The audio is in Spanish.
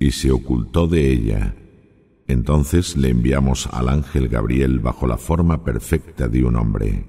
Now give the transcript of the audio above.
y se ocultó de ella. Entonces le enviamos al ángel Gabriel bajo la forma perfecta de un hombre.